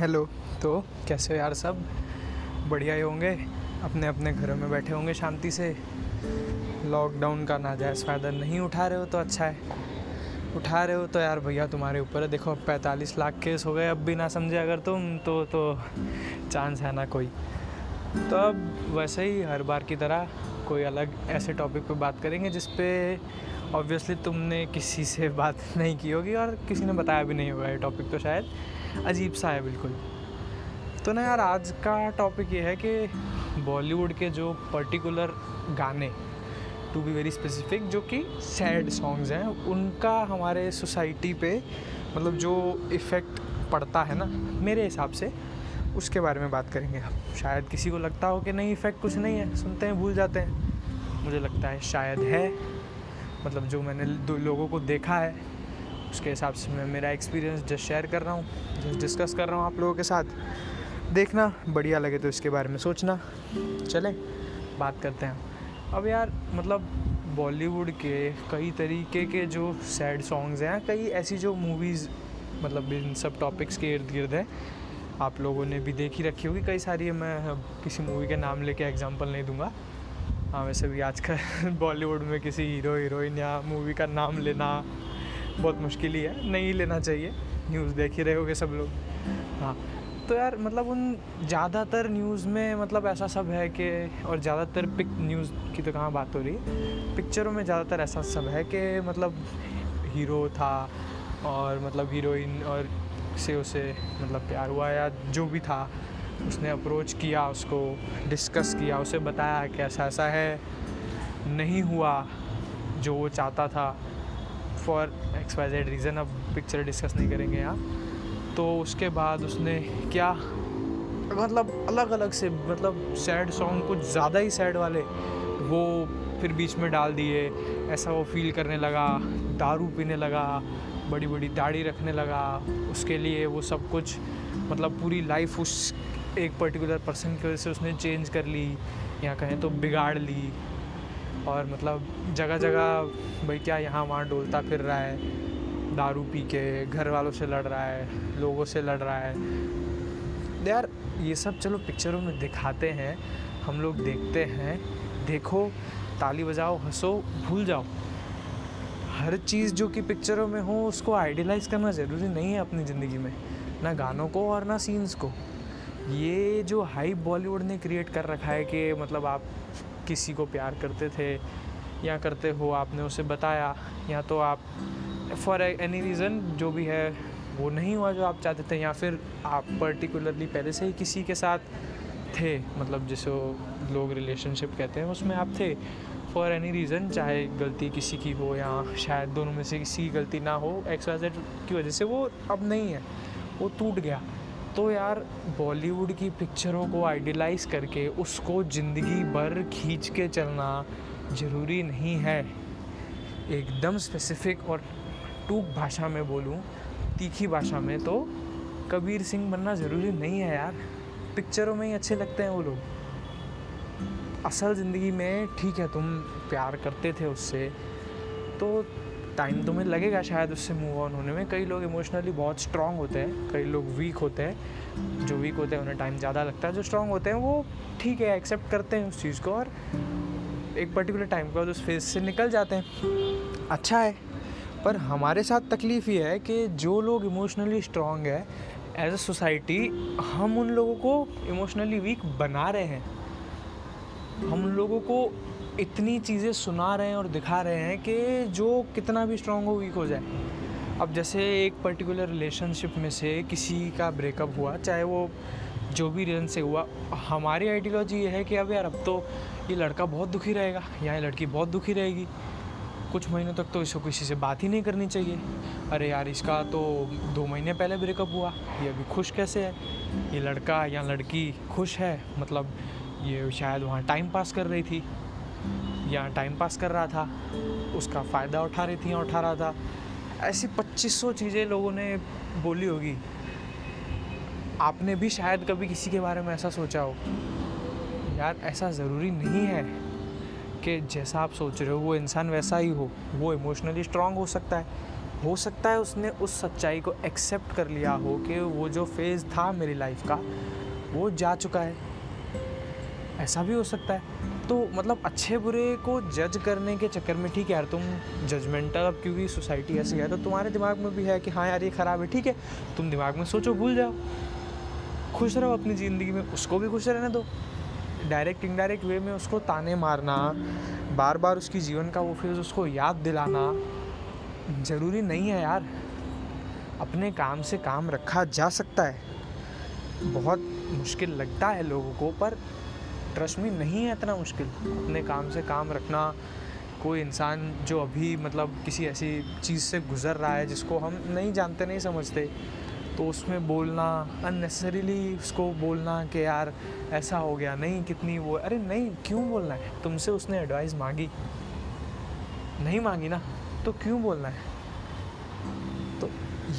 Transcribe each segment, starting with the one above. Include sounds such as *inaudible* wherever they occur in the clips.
Hello. तो कैसे हो यार सब? बढ़िया ही होंगे? अपने अपने घरों में बैठे होंगे शांति से? लॉकडाउन का नाजायज़ फ़ायदा नहीं उठा रहे हो तो अच्छा है। उठा रहे हो तो यार भैया तुम्हारे ऊपर है। देखो पैंतालीस लाख केस हो गए, अब भी ना समझे अगर तुम तो तो चांस है ना कोई। तो अब वैसे ही हर बार की तरह कोई अलग ऐसे टॉपिक पे बात करेंगे जिस पे ऑब्वियसली तुमने किसी से *laughs* बात नहीं की होगी और किसी ने बताया भी नहीं होगा ये टॉपिक तो शायद। अजीब सा है, बिल्कुल। तो ना यार, आज का टॉपिक ये है कि बॉलीवुड के जो पर्टिकुलर गाने टू बी वेरी स्पेसिफिक जो कि सैड सॉन्ग्स हैं, उनका हमारे सोसाइटी पे मतलब जो इफ़ेक्ट पड़ता है ना, मेरे हिसाब से, उसके बारे में बात करेंगे शायद किसी को लगता हो कि नहीं इफ़ेक्ट कुछ नहीं है, सुनते हैं, भूल जाते हैं। मुझे लगता है शायद है मतलब जो मैंने दो लोगों को देखा है उसके हिसाब से मैं मेरा एक्सपीरियंस जस्ट शेयर कर रहा हूँ जस्ट डिस्कस कर रहा हूँ आप लोगों के साथ। देखना, बढ़िया लगे तो इसके बारे में सोचना। चले, बात करते हैं। अब यार मतलब बॉलीवुड के कई तरीके के जो सैड सॉन्ग्स हैं, कई ऐसी जो मूवीज़ मतलब इन सब टॉपिक्स के इर्द गिर्द हैं, आप लोगों ने भी देखी रखी होगी। कई सारी है, मैं किसी मूवी के नाम लेके एग्जांपल नहीं दूँगा। हाँ वैसे भी आजकल *laughs* बॉलीवुड में किसी हीरो हीरोइन या मूवी का नाम लेना बहुत मुश्किल ही है, नहीं लेना चाहिए। न्यूज़ देख ही रहे होगे सब लोग। हाँ तो यार मतलब उन ज़्यादातर न्यूज़ में मतलब ऐसा सब है कि, और ज़्यादातर पिक न्यूज़ की तो कहाँ बात हो रही। है पिक्चरों में ज़्यादातर ऐसा सब है कि मतलब हीरो था, और मतलब हीरोइन और से उसे मतलब प्यार हुआ, या जो भी था, उसने अप्रोच किया, उसको डिस्कस किया, उसे बताया कि ऐसा ऐसा है, नहीं हुआ, जो वो चाहता था। For X Y Z reason अब पिक्चर डिस्कस नहीं करेंगे यहाँ। तो उसके बाद उसने क्या मतलब अलग अलग से मतलब सैड सॉन्ग कुछ ज़्यादा ही सैड वाले, वो फिर बीच में डाल दिए। ऐसा वो फील करने लगा, दारू पीने लगा बड़ी बड़ी दाढ़ी रखने लगा। उसके लिए वो सब कुछ मतलब पूरी लाइफ उस एक पर्टिकुलर पर्सन की वजह से उसने चेंज कर ली, या कहें तो बिगाड़ ली। और मतलब जगह जगह भाई क्या यहाँ वहाँ डोलता फिर रहा है। दारू पी के घर वालों से लड़ रहा है, लोगों से लड़ रहा है। यार, ये सब चलो पिक्चरों में दिखाते हैं, हम लोग देखते हैं। देखो, ताली बजाओ, हंसो, भूल जाओ। हर चीज़ जो कि पिक्चरों में हो, उसको आइडियलाइज करना ज़रूरी नहीं है अपनी ज़िंदगी में। ना गानों को और ना सीन्स को। ये जो हाई बॉलीवुड ने क्रिएट कर रखा है कि मतलब आप किसी को प्यार करते थे या करते हो आपने उसे बताया, या तो आप फॉर एनी रीज़न जो भी है वो नहीं हुआ जो आप चाहते थे, या फिर आप पर्टिकुलरली पहले से ही किसी के साथ थे मतलब जिसको लोग रिलेशनशिप कहते हैं, उसमें आप थे? फॉर एनी रीज़न चाहे गलती किसी की हो या शायद दोनों में से किसी की गलती ना हो एक्स वाई जेड की वजह से वो अब नहीं है, वो टूट गया। तो यार बॉलीवुड की पिक्चरों को आइडियलाइज करके उसको ज़िंदगी भर खींच के चलना ज़रूरी नहीं है। एकदम स्पेसिफिक और टूक भाषा में बोलूँ, तीखी भाषा में तो कबीर सिंह बनना ज़रूरी नहीं है यार। पिक्चरों में ही अच्छे लगते हैं वो लोग। असल ज़िंदगी में ठीक है, तुम प्यार करते थे उससे। तो टाइम तुम्हें लगेगा शायद उससे मूव ऑन होने में। कई लोग इमोशनली बहुत स्ट्रांग होते हैं, कई लोग वीक होते हैं। जो वीक होते हैं, उन्हें टाइम ज़्यादा लगता है। जो स्ट्रांग होते हैं, वो ठीक है एक्सेप्ट करते हैं उस चीज़ को और एक पर्टिकुलर टाइम के बाद उस फ़ेज़ से निकल जाते हैं। अच्छा है, पर हमारे साथ तकलीफ़ ये है कि जो लोग इमोशनली स्ट्रांग है एज अ सोसाइटी हम उन लोगों को इमोशनली वीक बना रहे हैं। हम लोगों को इतनी चीज़ें सुना रहे हैं और दिखा रहे हैं कि जो कितना भी स्ट्रांग हो वीक हो जाए। अब जैसे एक पर्टिकुलर रिलेशनशिप में से किसी का ब्रेकअप हुआ, चाहे वो जो भी रीज़न से हुआ, हमारी आइडियोलॉजी ये है कि अब यार, अब तो ये लड़का बहुत दुखी रहेगा, या ये लड़की बहुत दुखी रहेगी। कुछ महीनों तक तो इसको किसी से बात ही नहीं करनी चाहिए। अरे यार, इसका तो दो महीने पहले ब्रेकअप हुआ, ये अभी खुश कैसे है? ये लड़का या लड़की खुश है? मतलब ये शायद वहाँ टाइम पास कर रही थी। या टाइम पास कर रहा था, उसका फ़ायदा उठा रही थी उठा रहा था। ऐसी पच्चीस सौ चीज़ें लोगों ने बोली होगी। आपने भी शायद कभी किसी के बारे में ऐसा सोचा हो। यार, ऐसा ज़रूरी नहीं है कि जैसा आप सोच रहे हो, वो इंसान वैसा ही हो। वो इमोशनली स्ट्रांग हो सकता है। हो सकता है उसने उस सच्चाई को एक्सेप्ट कर लिया हो कि वो जो फ़ेज़ था मेरी लाइफ का, वो जा चुका है। ऐसा भी हो सकता है। तो मतलब अच्छे बुरे को जज करने के चक्कर में, ठीक है यार, तुम जजमेंटल अब क्योंकि सोसाइटी ऐसी है तो तुम्हारे दिमाग में भी है कि हाँ यार, ये ख़राब है, ठीक है। तुम दिमाग में सोचो, भूल जाओ। खुश रहो अपनी ज़िंदगी में, उसको भी खुश रहने दो। डायरेक्ट इनडायरेक्ट वे में उसको ताने मारना बार बार उसकी जीवन का वो फ़ेज़ उसको याद दिलाना, ज़रूरी नहीं है यार। अपने काम से काम रखा जा सकता है। बहुत मुश्किल लगता है लोगों को, पर ट्रस्ट में, नहीं है इतना मुश्किल। अपने काम से काम रखना, कोई इंसान जो अभी मतलब किसी ऐसी चीज़ से गुज़र रहा है जिसको हम नहीं जानते, नहीं समझते तो उसमें बोलना अननेसेसरीली उसको बोलना कि यार ऐसा हो गया, नहीं कितनी वो, अरे नहीं, क्यों बोलना है? तुमसे उसने एडवाइस मांगी। नहीं मांगी ना तो क्यों बोलना है? तो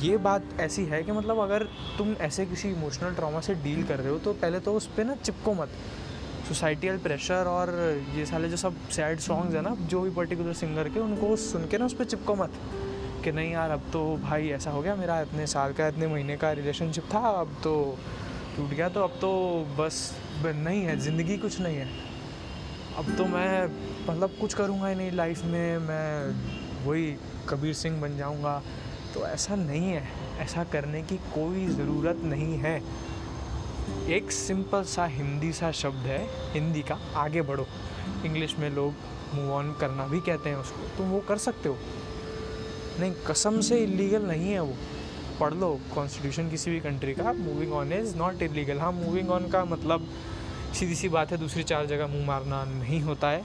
ये बात ऐसी है कि मतलब अगर तुम ऐसे किसी इमोशनल ट्रॉमा से डील कर रहे हो तो पहले तो उस पर ना चिपको मत। सोसाइटियल प्रेशर और ये साले जो सब सैड सॉन्ग्स हैं ना, जो भी पर्टिकुलर सिंगर के, उनको सुन के ना उस पर चिपको मत कि नहीं यार, अब तो भाई ऐसा हो गया मेरा, इतने साल का, इतने महीने का रिलेशनशिप था, अब तो टूट गया तो अब तो बस नहीं है ज़िंदगी कुछ नहीं है। अब तो मैं मतलब कुछ करूँगा ही नहीं लाइफ में, मैं वही कबीर सिंह बन जाऊँगा तो ऐसा नहीं है, ऐसा करने की कोई ज़रूरत नहीं है। एक सिंपल सा हिंदी सा शब्द है, हिंदी का, आगे बढ़ो। इंग्लिश में लोग मूव ऑन करना भी कहते हैं उसको तुम वो कर सकते हो। नहीं, कसम से इलीगल नहीं है वो। पढ़ लो कॉन्स्टिट्यूशन किसी भी कंट्री का moving on is not illegal हाँ मूविंग ऑन का मतलब सीधी सी बात है, दूसरी चार जगह मुँह मारना नहीं होता है।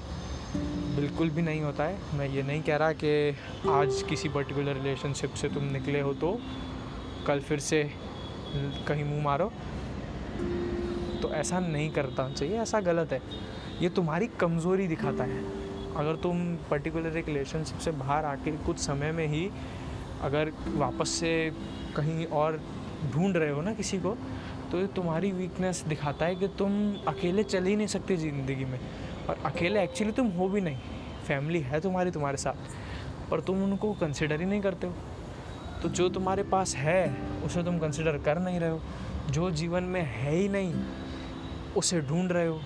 बिल्कुल भी नहीं होता है। मैं ये नहीं कह रहा कि आज किसी पर्टिकुलर रिलेशनशिप से तुम निकले हो तो कल फिर से कहीं मुँह मारो। तो ऐसा नहीं करता चाहिए, ऐसा गलत है। ये तुम्हारी कमज़ोरी दिखाता है। अगर तुम पर्टिकुलर एक रिलेशनशिप से बाहर आके कुछ समय में ही अगर वापस से कहीं और ढूंढ रहे हो ना किसी को तो ये तुम्हारी वीकनेस दिखाता है कि तुम अकेले चल ही नहीं सकते ज़िंदगी में। और अकेले एक्चुअली तुम हो भी नहीं। फैमिली है तुम्हारी तुम्हारे साथ, पर तुम उनको कंसिडर ही नहीं करते हो। तो जो तुम्हारे पास है, उसे तुम कंसिडर कर नहीं रहे हो। जो जीवन में है ही नहीं, उसे ढूंढ रहे हो।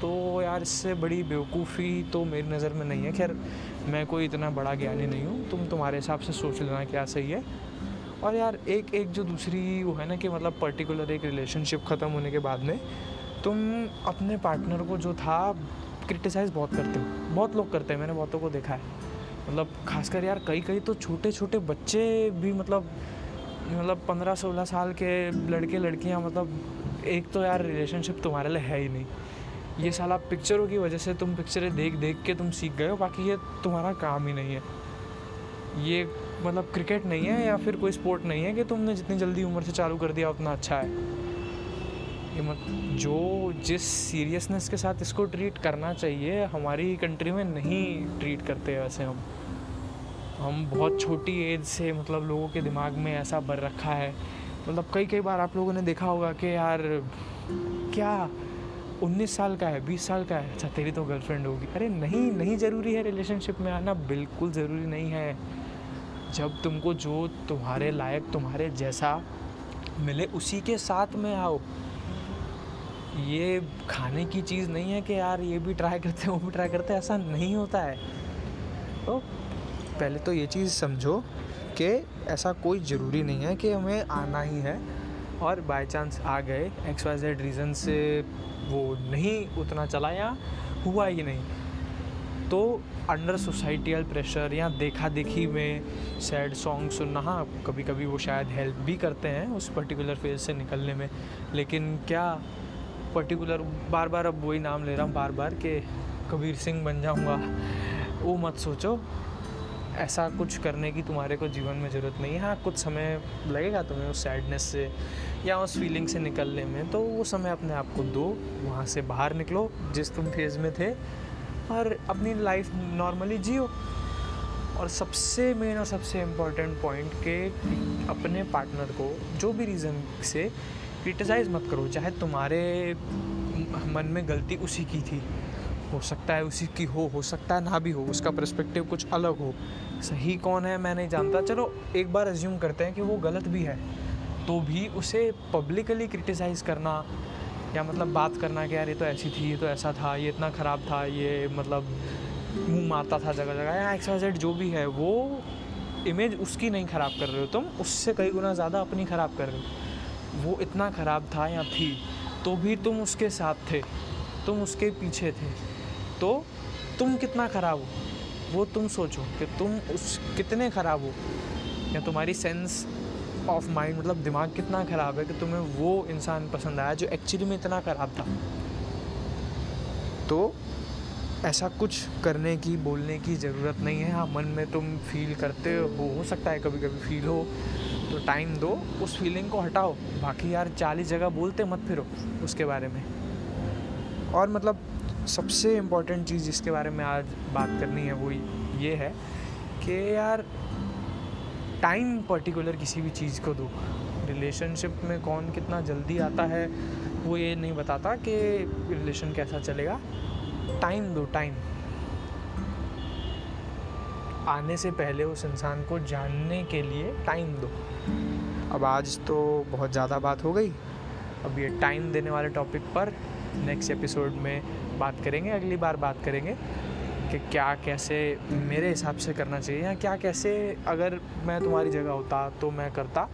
तो यार इससे बड़ी बेवकूफ़ी तो मेरी नज़र में नहीं है। खैर, मैं कोई इतना बड़ा ज्ञानी नहीं हूँ। तुम तुम्हारे हिसाब से सोच लेना क्या सही है। और यार एक एक जो दूसरी वो है ना कि मतलब पर्टिकुलर एक रिलेशनशिप ख़त्म होने के बाद में, तुम अपने पार्टनर को जो था क्रिटिसाइज़ बहुत करते हो। बहुत लोग करते हैं, मैंने बहुतों को देखा है। मतलब खासकर यार कई कई तो छोटे छोटे बच्चे भी मतलब मतलब पंद्रह सोलह साल के लड़के लड़कियाँ मतलब एक तो यार रिलेशनशिप तुम्हारे लिए है ही नहीं। ये साला पिक्चरों की वजह से तुम पिक्चरें देख देख के तुम सीख गए हो, बाकी ये तुम्हारा काम ही नहीं है। ये मतलब क्रिकेट नहीं है या फिर कोई स्पोर्ट नहीं है कि तुमने जितनी जल्दी उम्र से चालू कर दिया उतना अच्छा है। ये मत, जो जिस सीरियसनेस के साथ इसको ट्रीट करना चाहिए, हमारी कंट्री में नहीं ट्रीट करते वैसे हम। हम बहुत छोटी एज से मतलब लोगों के दिमाग में ऐसा भर रखा है। मतलब कई कई बार आप लोगों ने देखा होगा कि यार, क्या उन्नीस साल का है, बीस साल का है? अच्छा तेरी तो गर्लफ्रेंड होगी। अरे नहीं नहीं ज़रूरी है रिलेशनशिप में आना, बिल्कुल ज़रूरी नहीं है। जब तुमको जो तुम्हारे लायक, तुम्हारे जैसा मिले, उसी के साथ में आओ। ये खाने की चीज़ नहीं है कि यार, ये भी ट्राई करते हैं वो भी ट्राई करते हैं ऐसा नहीं होता है। तो पहले तो ये चीज़ समझो कि ऐसा कोई ज़रूरी नहीं है कि हमें आना ही है। और बाय चांस आ गए एक्स वाई जेड रीज़न से वो नहीं उतना चला या हुआ ही नहीं। तो अंडर सोसाइटियल प्रेशर या देखा देखी में सैड सॉन्ग सुनना हाँ कभी कभी वो शायद हेल्प भी करते हैं उस पर्टिकुलर फ़ेज़ से निकलने में। लेकिन क्या पर्टिकुलर बार बार अब वही नाम ले रहा हूँ बार बार कि कबीर सिंह बन जाऊँगा, वो मत सोचो। ऐसा कुछ करने की तुम्हारे को जीवन में ज़रूरत नहीं है। हाँ कुछ समय लगेगा तुम्हें उस सैडनेस से या उस फीलिंग से निकलने में। तो वो समय अपने आप को दो, वहाँ से बाहर निकलो, जिस तुम फ़ेज़ में थे, और अपनी लाइफ नॉर्मली जियो। और सबसे मेन और सबसे इंपॉर्टेंट पॉइंट के अपने पार्टनर को जो भी रीज़न से क्रिटिसाइज़ मत करो। चाहे तुम्हारे मन में गलती उसी की थी। हो सकता है उसी की हो हो सकता है ना भी हो, उसका परस्पेक्टिव कुछ अलग हो। सही कौन है, मैं नहीं जानता। चलो, एक बार एज्यूम करते हैं कि वो गलत भी है। तो भी उसे पब्लिकली क्रिटिसाइज़ करना या मतलब बात करना कि यार, ये तो ऐसी थी, ये तो ऐसा था, ये इतना ख़राब था, ये मतलब मुँह मारता था जगह जगह, या एक्स जो भी है, वो इमेज उसकी नहीं ख़राब कर रहे हो तुम, उससे कई गुना ज़्यादा अपनी ख़राब कर रहे हो। वो इतना ख़राब था या थी तो भी तुम उसके साथ थे, तुम उसके पीछे थे। तो तुम कितना ख़राब हो? वो तुम सोचो कि तुम उस कितने ख़राब हो। या तुम्हारी सेंस ऑफ़ माइंड मतलब दिमाग कितना ख़राब है कि तुम्हें वो इंसान पसंद आया जो एक्चुअली में इतना ख़राब था। तो ऐसा कुछ करने की, बोलने की ज़रूरत नहीं है। हाँ मन में तुम फील करते हो हो सकता है कभी कभी फील हो। तो टाइम दो, उस फीलिंग को हटाओ। बाकी यार चालीस जगह बोलते मत फिरो उसके बारे में। और मतलब सबसे इम्पोर्टेंट चीज़ जिसके बारे में आज बात करनी है वो ये है कि यार टाइम पर्टिकुलर किसी भी चीज़ को दो। रिलेशनशिप में कौन कितना जल्दी आता है, वो ये नहीं बताता कि रिलेशन कैसा चलेगा। टाइम दो टाइम आने से पहले उस इंसान को जानने के लिए टाइम दो। अब आज तो बहुत ज़्यादा बात हो गई। अब ये टाइम देने वाले टॉपिक पर नेक्स्ट एपिसोड में बात करेंगे, अगली बार बात करेंगे कि क्या कैसे मेरे हिसाब से करना चाहिए या क्या कैसे अगर मैं तुम्हारी जगह होता तो मैं करता।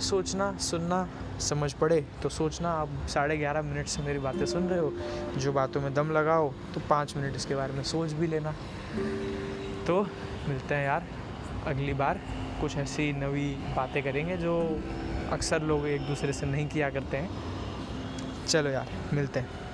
सोचना, सुनना, समझ पड़े तो सोचना आप साढ़े ग्यारह मिनट से मेरी बातें सुन रहे हो, जो बातों में दम लगाओ तो पाँच मिनट इसके बारे में सोच भी लेना। तो मिलते हैं यार, अगली बार कुछ ऐसी नवी बातें करेंगे जो अक्सर लोग एक दूसरे से नहीं किया करते हैं। चलो यार मिलते हैं।